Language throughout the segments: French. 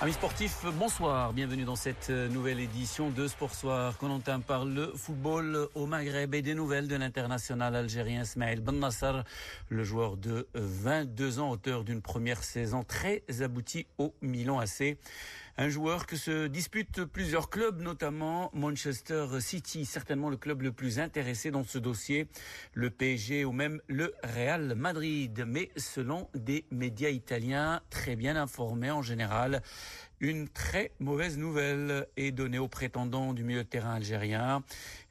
Amis sportifs, bonsoir. Bienvenue dans cette euh, nouvelle édition de Sport Soir. Qu'on entend par le football au Maghreb et des nouvelles de l'international algérien Smaïl Ben Nassar, le joueur de 22 ans, auteur d'une première saison très aboutie au Milan AC. Un joueur que se disputent plusieurs clubs, notamment Manchester City, certainement le club le plus intéressé dans ce dossier, le PSG ou même le Real Madrid. Mais selon des médias italiens très bien informés en général, une très mauvaise nouvelle est donnée aux prétendants du milieu de terrain algérien.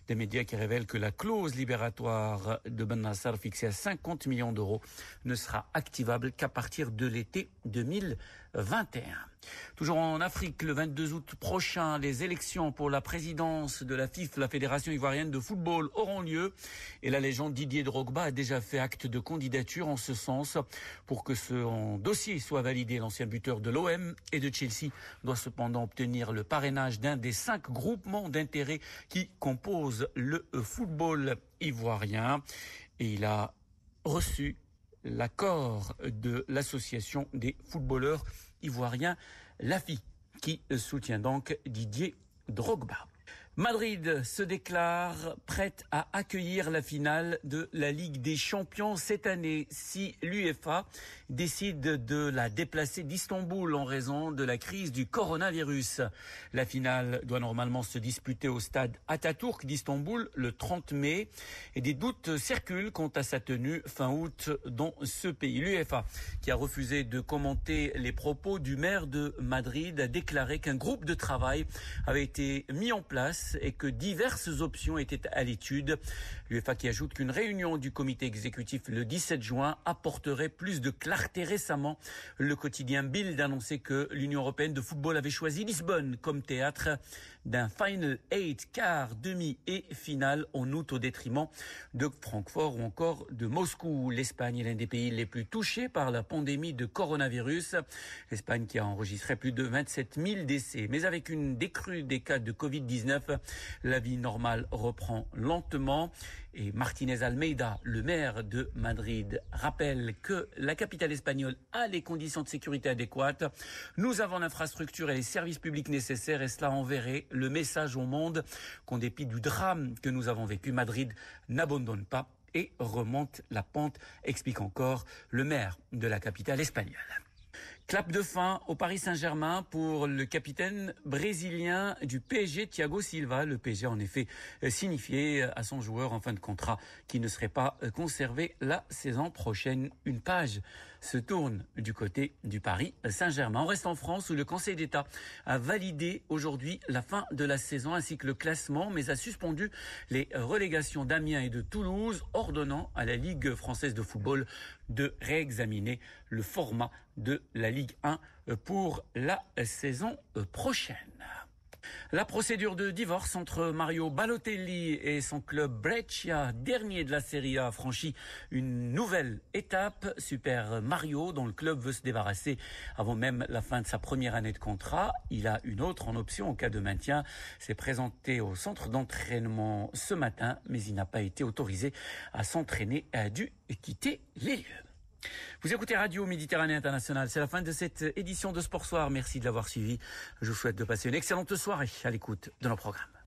Des médias qui révèlent que la clause libératoire de Ben Nassar fixée à 50 millions d'euros ne sera activable qu'à partir de l'été 2021. Toujours en Afrique, le 22 août prochain, les élections pour la présidence de la FIF, la Fédération ivoirienne de football, auront lieu. Et la légende Didier Drogba a déjà fait acte de candidature en ce sens pour que son dossier soit validé. L'ancien buteur de l'OM et de Chelsea doit cependant obtenir le parrainage d'un des cinq groupements d'intérêt qui composent le football ivoirien. Et il a reçu l'accord de l'association des footballeurs ivoiriens, l'AFI, qui soutient donc Didier Drogba. Madrid se déclare prête à accueillir la finale de la Ligue des Champions cette année si l'UEFA décide de la déplacer d'Istanbul en raison de la crise du coronavirus. La finale doit normalement se disputer au stade Atatürk d'Istanbul le 30 mai et des doutes circulent quant à sa tenue fin août dans ce pays. L'UEFA, qui a refusé de commenter les propos du maire de Madrid, a déclaré qu'un groupe de travail avait été mis en place et que diverses options étaient à l'étude. L'UEFA qui ajoute qu'une réunion du comité exécutif le 17 juin apporterait plus de clarté récemment. Le quotidien Bild annonçait que l'Union européenne de football avait choisi Lisbonne comme théâtre d'un Final 8, quart, demi et finale en août au détriment de Francfort ou encore de Moscou. L'Espagne est l'un des pays les plus touchés par la pandémie de coronavirus. L'Espagne qui a enregistré plus de 27 000 décès. Mais avec une décrue des cas de Covid-19, la vie normale reprend lentement et Martinez Almeida, le maire de Madrid, rappelle que la capitale espagnole a les conditions de sécurité adéquates. Nous avons l'infrastructure et les services publics nécessaires et cela enverrait le message au monde qu'en dépit du drame que nous avons vécu, Madrid n'abandonne pas et remonte la pente, explique encore le maire de la capitale espagnole. Clap de fin au Paris Saint-Germain pour le capitaine brésilien du PSG, Thiago Silva. Le PSG en effet euh, signifié à son joueur en fin de contrat qu'il ne serait pas euh, conservé la saison prochaine. Une page se tourne du côté du Paris Saint-Germain. On reste en France où le Conseil d'État a validé aujourd'hui la fin de la saison ainsi que le classement, mais a suspendu les relégations d'Amiens et de Toulouse, ordonnant à la Ligue française de football de réexaminer le format de la Ligue 1 pour la saison prochaine. La procédure de divorce entre Mario Balotelli et son club Breccia, dernier de la Serie A, franchit une nouvelle étape. Super Mario, dont le club veut se débarrasser avant même la fin de sa première année de contrat. Il a une autre en option en cas de maintien. S'est présenté au centre d'entraînement ce matin, mais il n'a pas été autorisé à s'entraîner et a dû quitter les lieux. Vous écoutez Radio Méditerranée Internationale. C'est la fin de cette édition de Sport Soir. Merci de l'avoir suivi. Je vous souhaite de passer une excellente soirée à l'écoute de nos programmes.